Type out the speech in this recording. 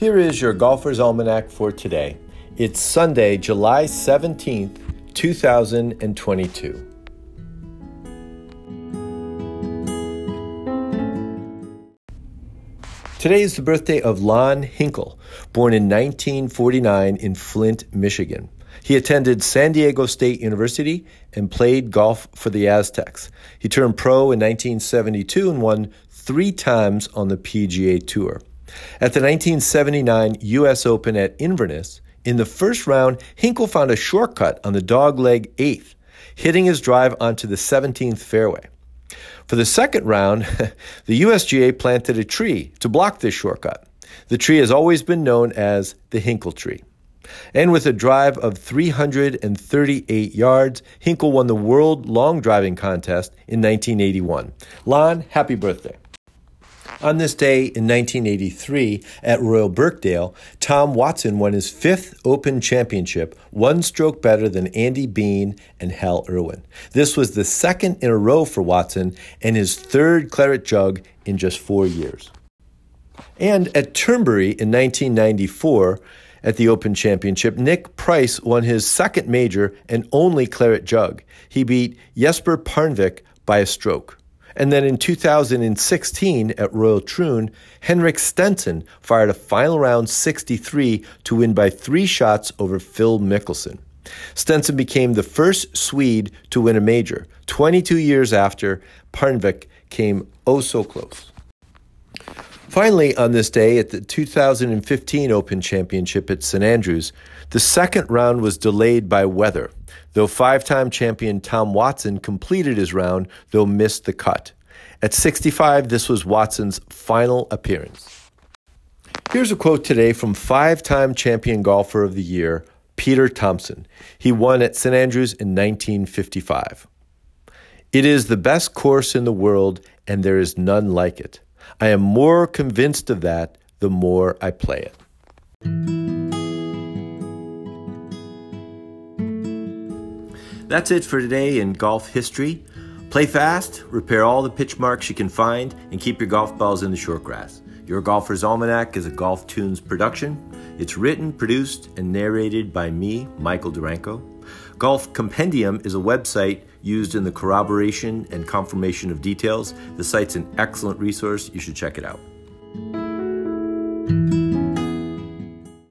Here is your Golfer's Almanac for today. It's Sunday, July 17th, 2022. Today is the birthday of Lon Hinkle, born in 1949 in Flint, Michigan. He attended San Diego State University and played golf for the Aztecs. He turned pro in 1972 and won three times on the PGA Tour. At the 1979 U.S. Open at Inverness, in the first round, Hinkle found a shortcut on the dogleg eighth, hitting his drive onto the 17th fairway. For the second round, the USGA planted a tree to block this shortcut. The tree has always been known as the Hinkle tree. And with a drive of 338 yards, Hinkle won the World Long Driving Contest in 1981. Lon, happy birthday. On this day in 1983 at Royal Birkdale, Tom Watson won his fifth Open Championship, one stroke better than Andy Bean and Hale Irwin. This was the second in a row for Watson and his third claret jug in just four years. And at Turnberry in 1994, at the Open Championship, Nick Price won his second major and only claret jug. He beat Jesper Parnevik by a stroke. And then in 2016 at Royal Troon, Henrik Stenson fired a final round 63 to win by three shots over Phil Mickelson. Stenson became the first Swede to win a major, 22 years after Parnevik came oh so close. Finally, on this day at the 2015 Open Championship at St Andrews, the second round was delayed by weather, though five time champion Tom Watson completed his round, though missed the cut. At 65, this was Watson's final appearance. Here's a quote today from five time champion golfer of the year, Peter Thomson. He won at St Andrews in 1955. It is the best course in the world, and there is none like it. I am more convinced of that the more I play it. That's it for today in golf history. Play fast, repair all the pitch marks you can find, and keep your golf balls in the short grass. Your Golfer's Almanac is a GolfToons production. It's written, produced, and narrated by me, Michael Duranko. Golf Compendium is a website used in the corroboration and confirmation of details. The site's an excellent resource. You should check it out.